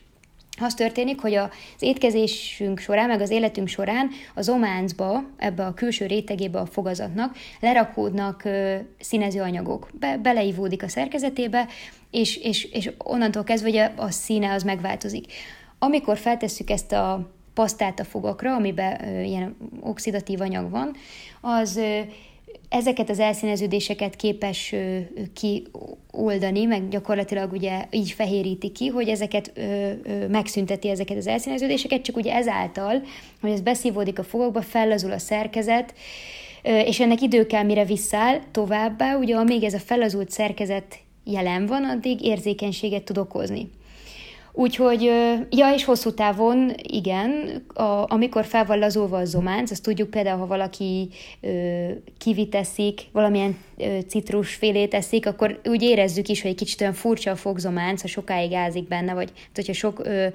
az történik, hogy az étkezésünk során, meg az életünk során az ománcba, ebbe a külső rétegébe a fogazatnak lerakódnak ö, színező anyagok. Be, beleivódik a szerkezetébe, és, és, és onnantól kezdve ugye a színe az megváltozik. Amikor feltesszük ezt a pasztát a fogakra, amiben ö, ilyen oxidatív anyag van, az ö, ezeket az elszíneződéseket képes kioldani, meg gyakorlatilag ugye így fehéríti ki, hogy ezeket megszünteti ezeket az elszíneződéseket, csak ugye ezáltal, hogy ez beszívódik a fogokba, fellazul a szerkezet, és ennek idő kell, mire visszáll továbbá, ugye amíg ez a fellazult szerkezet jelen van, addig érzékenységet tud okozni. Úgyhogy, ja, és hosszú távon, igen, a, amikor fel van lazulva a zománc, azt tudjuk például, ha valaki ö, kiviteszik, valamilyen ö, citrusfélét eszik, akkor úgy érezzük is, hogy egy kicsit olyan furcsa a fogzománc, ha sokáig ázik benne, vagy hát, hogyha sok ö,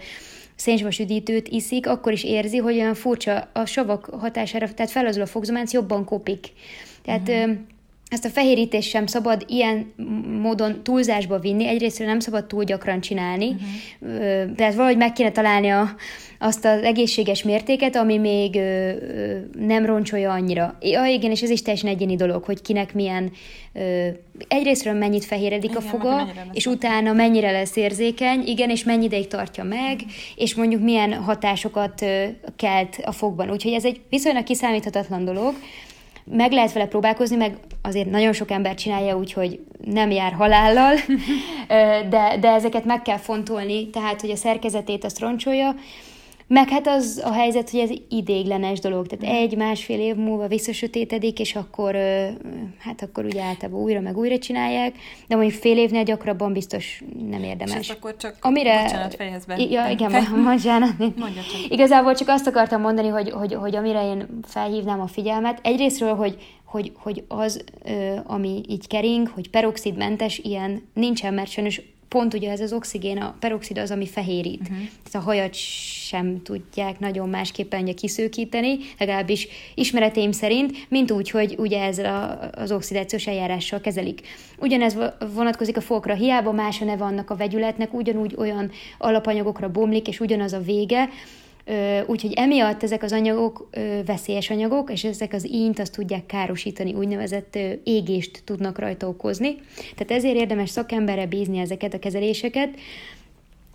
szénsavas üdítőt iszik, akkor is érzi, hogy olyan furcsa a savak hatására, tehát felazul a fogzománc, jobban kopik. Tehát uh-huh. Ezt a fehérítést sem szabad ilyen módon túlzásba vinni, egyrészt nem szabad túl gyakran csinálni, uh-huh. tehát valahogy meg kéne találni a, azt az egészséges mértéket, ami még ö, nem roncsolja annyira. Ja, igen, és ez is teljesen egyéni dolog, hogy kinek milyen, ö, egyrésztről mennyit fehéredik igen, a foga, és utána mennyire lesz érzékeny, igen, és mennyi ideig tartja meg, uh-huh. és mondjuk milyen hatásokat ö, kelt a fogban. Úgyhogy ez egy viszonylag kiszámíthatatlan dolog, meg lehet vele próbálkozni, meg azért nagyon sok ember csinálja úgy, hogy nem jár halállal, (laughs) de, de ezeket meg kell fontolni, tehát, hogy a szerkezetét azt roncsolja, meg hát az a helyzet, hogy ez idéglenes dolog, tehát mm. egy-másfél év múlva visszasötétedik, és akkor, hát akkor ugye általában újra meg újra csinálják, de mondjuk fél évnél gyakrabban biztos nem érdemes. És akkor csak Amire, bocsánat, fejezd be. Ja, igen, (laughs) bocsánat. Igazából csak azt akartam mondani, hogy, hogy, hogy amire én felhívnám a figyelmet, egyrésztről, hogy hogy, hogy az, ami így kering, hogy peroxidmentes, ilyen nincsen, mert sajnos pont ugye ez az oxigén, a peroxid az, ami fehérít. Uh-huh. a hajat sem tudják nagyon másképpen ugye kiszőkíteni, legalábbis ismereteim szerint, mint úgy, hogy ugye ezzel a, az oxidációs eljárással kezelik. Ugyanez vonatkozik a fokra, hiába más a neve annak a vegyületnek, ugyanúgy olyan alapanyagokra bomlik, és ugyanaz a vége, Úgyhogy emiatt ezek az anyagok veszélyes anyagok, és ezek az ínt azt tudják károsítani, úgynevezett égést tudnak rajta okozni. Tehát ezért érdemes szakemberre bízni ezeket a kezeléseket,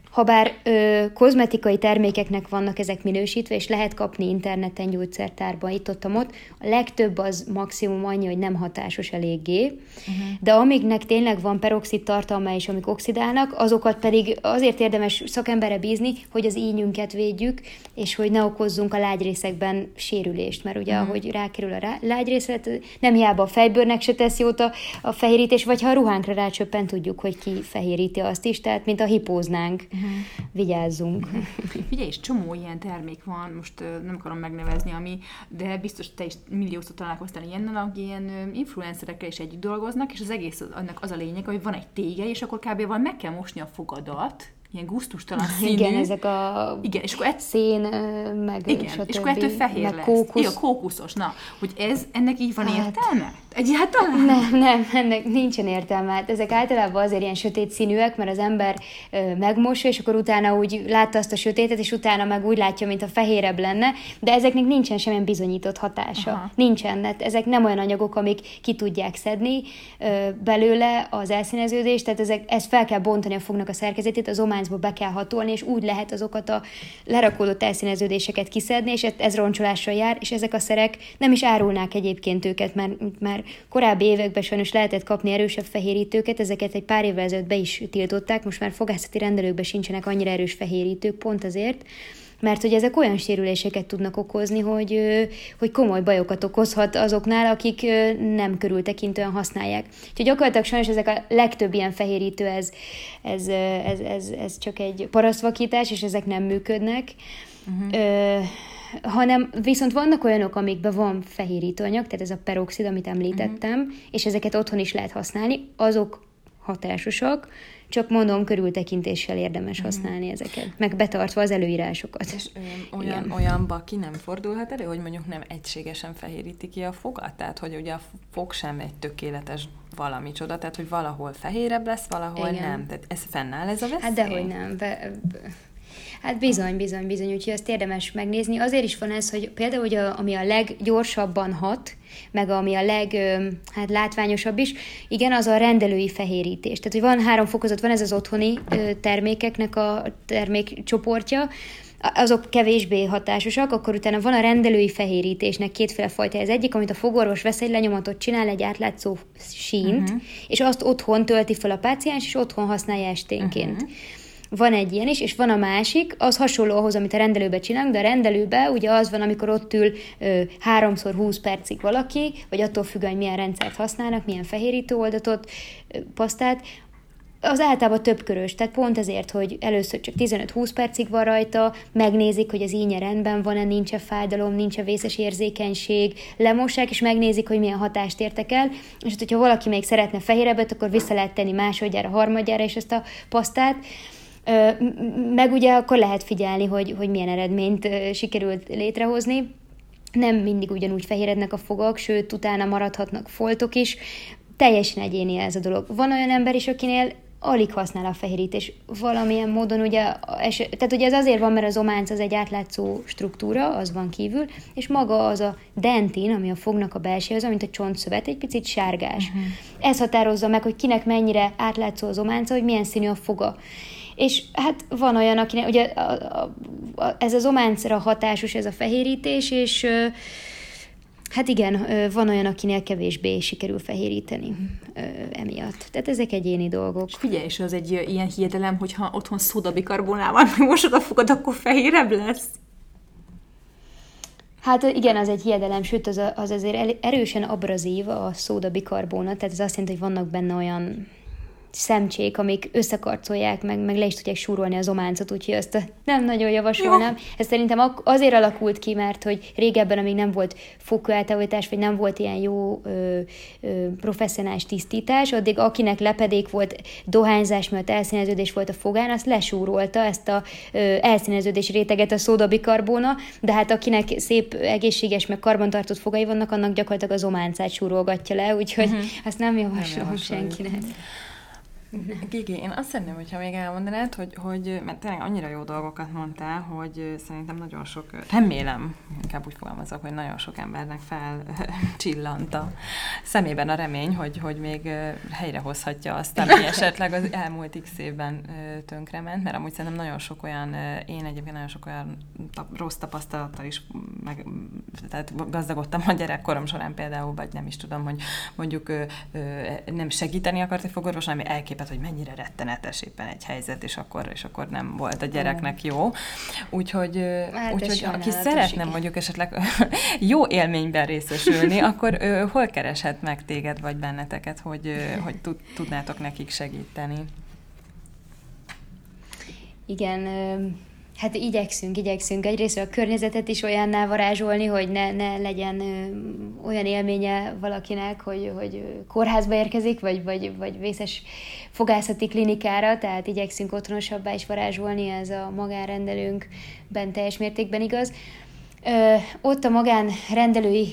Habár ö, kozmetikai termékeknek vannak ezek minősítve, és lehet kapni interneten, gyógyszertárban, itt ott, ott, a legtöbb az maximum annyi, hogy nem hatásos eléggé, uh-huh. de amiknek tényleg van peroxid tartalma, és amik oxidálnak, azokat pedig azért érdemes szakemberre bízni, hogy az ínyünket védjük, és hogy ne okozzunk a lágyrészekben sérülést, mert ugye, uh-huh. ahogy rákerül a rá, lágyrészet, nem hiába a fejbőrnek se tesz jót a, a fehérítés, vagy ha a ruhánkra rácsöppen, tudjuk, hogy ki fehéríti azt is, tehát mint a hipóznánk. Uh-huh uh-huh. vigyázzunk. (laughs) Figyelj, és csomó ilyen termék van, most nem akarom megnevezni, ami, de biztos te is milliószor találkoztál ilyennel, aki ilyen influencerekkel is együtt dolgoznak, és az egész annak az a lényeg, hogy van egy tége, és akkor kb. van meg kell mosni a fogadat, ilyen gusztustalan (laughs) színű. Igen, ezek a igen, és akkor et... szén, meg Igen, és akkor ettől fehér meg lesz. Kókusz. Igen, kókuszos. Na, hogy ez, ennek így van hát, értelme? Egyáltalán? Nem, nem, ennek nincsen értelme. Hát ezek általában azért ilyen sötét színűek, mert az ember ö, megmossa, és akkor utána úgy látta azt a sötétet, és utána meg úgy látja, mint a fehérebb lenne, de ezeknek nincsen semmilyen bizonyított hatása. Aha. Nincsen, hát ezek nem olyan anyagok, amik ki tudják szedni ö, belőle az elszíneződést, tehát ezek, ezt fel kell bontani a fognak a szerkezetét, az ománcba be kell hatolni, és úgy lehet azokat a lerakódott elszíneződéseket kiszedni, és ez roncsolással jár, és ezek a szerek nem is árulnák egyébként őket, mert már korábbi években sajnos lehetett kapni erősebb fehérítőket, ezeket egy pár évvel ezelőtt be is tiltották, most már fogászati rendelőkben sincsenek annyira erős fehérítők, pont azért, mert hogy ezek olyan sérüléseket tudnak okozni, hogy, hogy komoly bajokat okozhat azoknál, akik nem körültekintően használják. Úgyhogy gyakorlatilag sajnos ezek a legtöbb ilyen fehérítő, ez, ez, ez, ez, ez csak egy parasztvakítás, és ezek nem működnek. Uh-huh. Ö, hanem viszont vannak olyanok, amikben van fehérítőanyag, tehát ez a peroxid, amit említettem, uh-huh. és ezeket otthon is lehet használni, azok hatásosak, csak mondom, körültekintéssel érdemes mhm. használni ezeket, meg betartva az előírásokat. És olyan, olyanba ki nem fordulhat elő, hogy mondjuk nem egységesen fehéríti ki a fogat? Tehát, hogy ugye a fog sem egy tökéletes valami csoda, tehát, hogy valahol fehérebb lesz, valahol Igen. nem. Tehát ez fennáll ez a veszély? Hát dehogy nem. Be, be, Hát bizony, bizony, bizony, úgyhogy ezt érdemes megnézni. Azért is van ez, hogy például, hogy a, ami a leggyorsabban hat, meg ami a leg hát látványosabb is, igen, az a rendelői fehérítés. Tehát, hogy van három fokozat, van ez az otthoni termékeknek a termékcsoportja, azok kevésbé hatásosak, akkor utána van a rendelői fehérítésnek kétféle fajta. Ez egyik, amit a fogorvos vesz egy lenyomatot, csinál egy átlátszó sínt, uh-huh. és azt otthon tölti fel a páciens, és otthon használja esténként. Uh-huh. Van egy ilyen is, és van a másik, az hasonló ahhoz, amit a rendelőbe csinálunk, de a rendelőbe ugye az van, amikor ott ül ö, háromszor 20 percig valaki, vagy attól függ, hogy milyen rendszert használnak, milyen fehérítő oldatot, ö, pasztát, az általában több körös, tehát pont ezért, hogy először csak 15-20 percig van rajta, megnézik, hogy az ínye rendben van-e, nincs-e fájdalom, nincs-e vészes érzékenység, lemossák, és megnézik, hogy milyen hatást értek el, és hát, hogyha valaki még szeretne fehérebbet, akkor vissza lehet tenni másodjára, harmadjára is ezt a pasztát, meg ugye akkor lehet figyelni, hogy, hogy milyen eredményt sikerült létrehozni. Nem mindig ugyanúgy fehérednek a fogak, sőt, utána maradhatnak foltok is. Teljesen egyéni ez a dolog. Van olyan ember is, akinél alig használ a fehérítés. Valamilyen módon ugye, tehát ugye ez azért van, mert az ománc az egy átlátszó struktúra, az van kívül, és maga az a dentin, ami a fognak a belső, az, mint a csontszövet, egy picit sárgás. Uh-huh. Ez határozza meg, hogy kinek mennyire átlátszó az ománca, hogy milyen színű a foga. És hát van olyan, akinek, ugye a, a, a, ez az ománcra hatásos ez a fehérítés, és Hát igen, van olyan, akinél kevésbé sikerül fehéríteni emiatt. Tehát ezek egyéni dolgok. És figyelj, és az egy ilyen hiedelem, hogyha otthon szódabikarbonával mosod a fogad, akkor fehérebb lesz? Hát igen, az egy hiedelem, sőt az, az azért erősen abrazív a szódabikarbóna, tehát ez azt jelenti, hogy vannak benne olyan szemcsék, amik összekarcolják, meg, meg le is tudják súrolni az ománcot, úgyhogy ezt nem nagyon javasolnám. Jó. Ez szerintem azért alakult ki, mert hogy régebben, amíg nem volt fokőeltávolítás, vagy nem volt ilyen jó ö, ö, professzionális tisztítás, addig akinek lepedék volt, dohányzás miatt elszíneződés volt a fogán, azt lesúrolta ezt a ö, elszíneződés réteget a szódabikarbóna, de hát akinek szép, egészséges, meg karbantartott fogai vannak, annak gyakorlatilag az ománcát súrolgatja le, úgyhogy uh-huh. ezt nem javaslom nem senkinek. Gigi, én azt szeretném, hogyha még elmondanád, hogy, hogy, mert tényleg annyira jó dolgokat mondtál, hogy szerintem nagyon sok, remélem, inkább úgy fogalmazok, hogy nagyon sok embernek felcsillant a szemében a remény, hogy, hogy még helyrehozhatja azt, ami (laughs) esetleg az elmúlt x évben tönkrement, mert amúgy szerintem nagyon sok olyan, én egyébként nagyon sok olyan tap, rossz tapasztalattal is meg, tehát gazdagodtam a gyerekkorom során például, vagy nem is tudom, hogy mondjuk nem segíteni akart egy fogorvos, hanem elkép képet, hogy mennyire rettenetes éppen egy helyzet, és akkor, és akkor nem volt a gyereknek jó. Úgyhogy, hát úgyhogy aki szeretne mondjuk esetleg (laughs) jó élményben részesülni, (laughs) akkor ő, hol kereshet meg téged vagy benneteket, hogy, hogy tudnátok nekik segíteni? Igen, Hát igyekszünk, igyekszünk egyrészt a környezetet is olyanná varázsolni, hogy ne, ne legyen ö, olyan élménye valakinek, hogy, hogy kórházba érkezik, vagy, vagy, vagy vészes fogászati klinikára, tehát igyekszünk otthonosabbá is varázsolni, ez a magánrendelőnkben teljes mértékben igaz. Ott a magán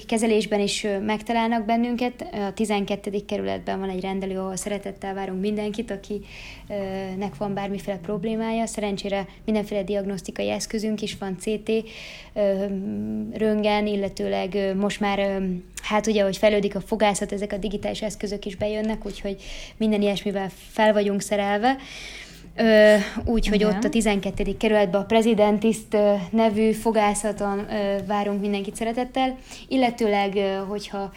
kezelésben is megtalálnak bennünket. A 12. kerületben van egy rendelő, ahol szeretettel várunk mindenkit, akinek van bármiféle problémája. Szerencsére mindenféle diagnosztikai eszközünk is van, CT, röngen, illetőleg most már hát ugye, hogy fejlődik a fogászat, ezek a digitális eszközök is bejönnek, úgyhogy minden ilyesmivel fel vagyunk szerelve. Úgy, hogy ott a 12. kerületben a Presidentiszt nevű fogászaton várunk mindenkit szeretettel, illetőleg, hogyha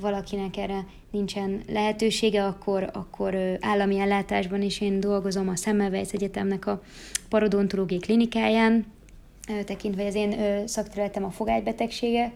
valakinek erre nincsen lehetősége, akkor, akkor állami ellátásban is én dolgozom a Semmelweis Egyetemnek a parodontológiai klinikáján, tekintve az én szakterületem a fogágybetegségek,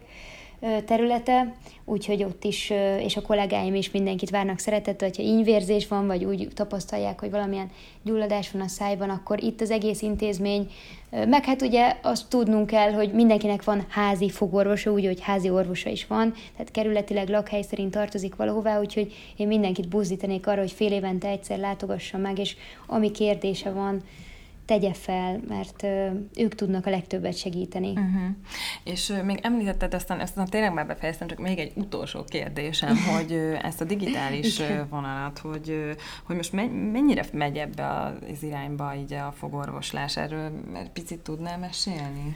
területe, úgyhogy ott is, és a kollégáim is mindenkit várnak szeretettel, hogyha ínyvérzés van, vagy úgy tapasztalják, hogy valamilyen gyulladás van a szájban, akkor itt az egész intézmény, meg hát ugye azt tudnunk kell, hogy mindenkinek van házi fogorvosa, úgy, hogy házi orvosa is van, tehát kerületileg lakhely szerint tartozik valahová, úgyhogy én mindenkit buzdítanék arra, hogy fél évente egyszer látogassa meg, és ami kérdése van, tegye fel, mert ők tudnak a legtöbbet segíteni. Uh-huh. És még említetted, aztán, aztán tényleg már befejeztem, csak még egy utolsó kérdésem, (laughs) hogy ezt a digitális vonalat, hogy, hogy most mennyire megy ebbe az irányba így a fogorvoslás, erről picit tudnál mesélni?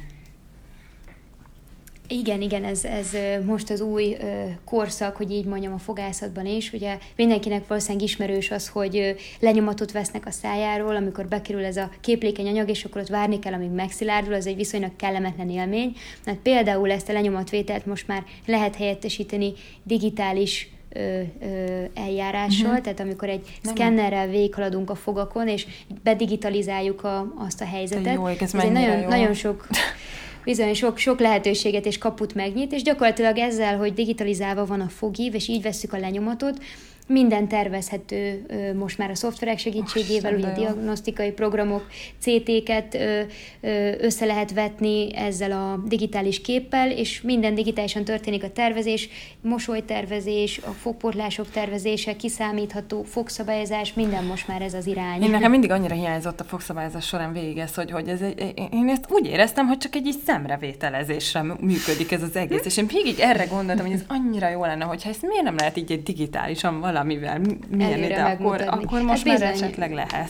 Igen, igen, ez, ez most az új korszak, hogy így mondjam, a fogászatban is. Ugye mindenkinek valószínűleg ismerős az, hogy lenyomatot vesznek a szájáról, amikor bekerül ez a képlékeny anyag, és akkor ott várni kell, amíg megszilárdul, az egy viszonylag kellemetlen élmény. Mert például ezt a lenyomatvételt most már lehet helyettesíteni digitális ö, ö, eljárással, uh-huh. tehát amikor egy Nem szkennerrel végighaladunk a fogakon, és bedigitalizáljuk a, azt a helyzetet. Jó, ez, ez egy nagyon, jó. nagyon sok (laughs) bizony sok, sok lehetőséget és kaput megnyit, és gyakorlatilag ezzel, hogy digitalizálva van a fogív, és így veszük a lenyomatot, minden tervezhető most már a szoftverek segítségével, oh, ugye diagnosztikai programok, CT-ket össze lehet vetni ezzel a digitális képpel, és minden digitálisan történik a tervezés, mosolytervezés, a fogportlások tervezése, kiszámítható fogszabályozás, minden most már ez az irány. Én nekem mindig annyira hiányzott a fogszabályozás során végig ez, hogy, hogy ez egy, én ezt úgy éreztem, hogy csak egy így szemrevételezésre működik ez az egész, és én végig erre gondoltam, hogy ez annyira jó lenne, hogyha ezt miért nem lehet így egy digitálisan valamivel milyen ide, akkor, akkor most hát már esetleg lehet.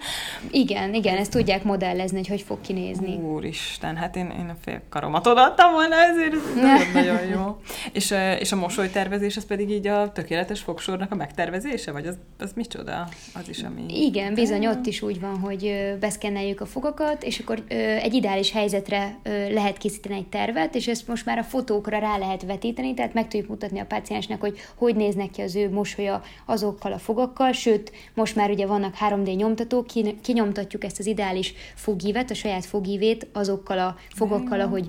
(laughs) igen, igen, ezt tudják modellezni, hogy hogy fog kinézni. Úristen, hát én, én a fél karomat odaadtam volna, ezért ez (laughs) nagyon, nagyon jó. És, és a mosolytervezés, az pedig így a tökéletes fogsornak a megtervezése, vagy az, az micsoda? Az is, ami... Igen, bizony, ott is úgy van, hogy beszkenneljük a fogakat, és akkor egy ideális helyzetre lehet készíteni egy tervet, és ezt most már a fotókra rá lehet vetíteni, tehát meg tudjuk mutatni a páciensnek, hogy hogy néznek ki az ő mosoly mosolya azokkal a fogakkal, sőt, most már ugye vannak 3D nyomtatók, kinyomtatjuk ezt az ideális fogívet, a saját fogívét azokkal a fogakkal, ahogy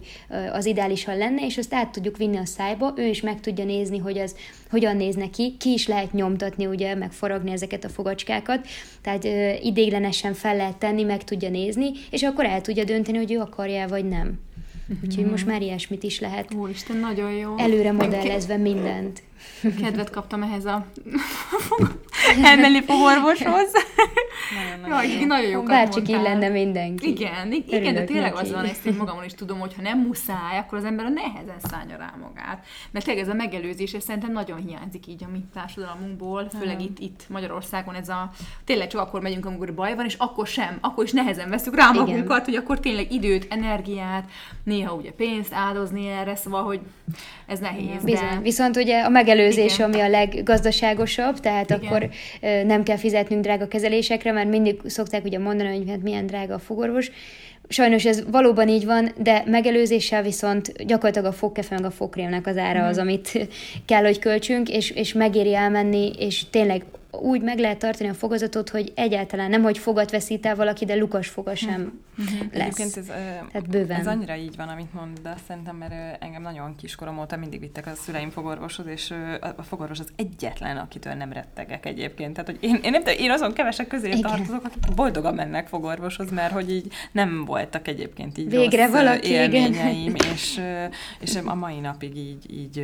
az ideálisan lenne, és azt át tudjuk vinni a szájba, ő is meg tudja nézni, hogy az hogyan néz neki, ki is lehet nyomtatni, ugye, meg forogni ezeket a fogacskákat, tehát ö, idéglenesen fel lehet tenni, meg tudja nézni, és akkor el tudja dönteni, hogy ő akarja vagy nem. Úgyhogy most már ilyesmit is lehet. Úristen, nagyon jó. Előre modellezve mindent. Kedvet kaptam ehhez a (laughs) Emeli fogorvoshoz. (laughs) nagyon, nagyon, nagyon jó. Bárcsak így lenne mindenki. Igen, igen, de tényleg neki. az van, ezt én magamon is tudom, hogy ha nem muszáj, akkor az ember a nehezen szállja rá magát. Mert tényleg ez a megelőzés, és szerintem nagyon hiányzik így a mi társadalmunkból, főleg itt, itt Magyarországon ez a, tényleg csak akkor megyünk, amikor baj van, és akkor sem, akkor is nehezen veszük rá magunkat, igen. hogy akkor tényleg időt, energiát, néha ugye pénzt áldozni erre, szóval, hogy ez nehéz. Bizony. De... Viszont ugye a megelőzés, Igen. ami a leggazdaságosabb, tehát Igen. akkor nem kell fizetnünk drága kezelésekre, mert mindig szokták ugye mondani, hogy hát milyen drága a fogorvos. Sajnos ez valóban így van, de megelőzéssel viszont gyakorlatilag a fogkefe meg a fogkrémnek az ára mm. az, amit kell, hogy költsünk, és, és megéri elmenni, és tényleg úgy meg lehet tartani a fogazatot, hogy egyáltalán nem, hogy fogat veszít el valaki, de lukas foga sem uh-huh. lesz. Egyébként ez, Tehát bőven. ez annyira így van, amit mondasz, szerintem, mert engem nagyon kiskorom óta mindig vittek a szüleim fogorvoshoz, és a fogorvos az egyetlen, akitől nem rettegek egyébként. Tehát, hogy én, én, nem, én azon kevesek közé Igen. tartozok, akik boldogan mennek fogorvoshoz, mert hogy így nem voltak egyébként így Végre valaki, élményeim, igen. és, és a mai napig így, így,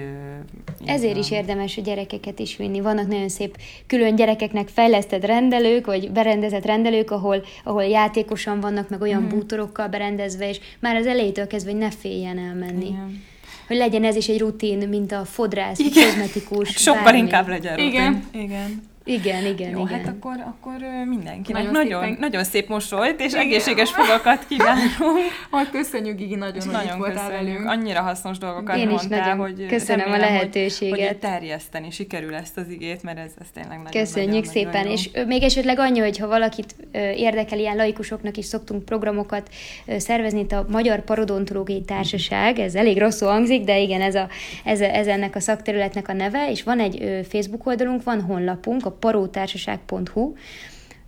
így Ezért van. is érdemes a gyerekeket is vinni. Vannak nagyon szép külön gyerekeknek fejlesztett rendelők, vagy berendezett rendelők, ahol, ahol játékosan vannak, meg olyan mm. bútorokkal berendezve, és már az elejétől kezdve, hogy ne féljen elmenni. Igen. Hogy legyen ez is egy rutin, mint a fodrász, Igen. kozmetikus. Hát (laughs) sokkal bármi. inkább legyen rutin. Igen. Igen. Igen, igen, Jó, igen. hát akkor, akkor mindenkinek nagyon, nagyon, szépen... nagyon szép mosolyt, és igen. egészséges fogakat kívánunk. (laughs) Hogy köszönjük, Igi, nagyon, hogy nagyon voltál velünk. Annyira hasznos dolgokat Én mondtál, is nagyon hogy köszönöm remélem, a lehetőséget. Hogy, hogy terjeszteni sikerül ezt az igét, mert ez, ez tényleg nagyon Köszönjük nagyon, szépen, nagyon és még esetleg annyi, hogy ha valakit érdekel, ilyen laikusoknak is szoktunk programokat szervezni, itt a Magyar Parodontológiai Társaság, ez elég rosszul hangzik, de igen, ez, a, ez, ez ennek a szakterületnek a neve, és van egy Facebook oldalunk, van honlapunk, a Paró Társaság biztonság.hu,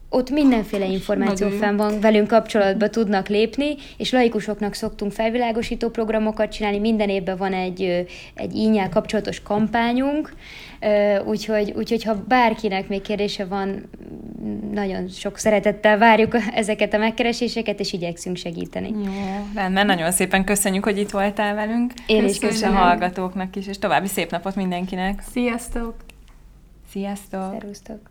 ott mindenféle információ fenn van, velünk kapcsolatba tudnak lépni, és laikusoknak szoktunk felvilágosító programokat csinálni, minden évben van egy, egy ínyel kapcsolatos kampányunk, úgyhogy, úgyhogy ha bárkinek még kérdése van, nagyon sok szeretettel várjuk ezeket a megkereséseket, és igyekszünk segíteni. Jó, rendben, nagyon szépen köszönjük, hogy itt voltál velünk. Én is köszönöm. a hallgatóknak is, és további szép napot mindenkinek. Sziasztok! Sziasztok! Szerusztok!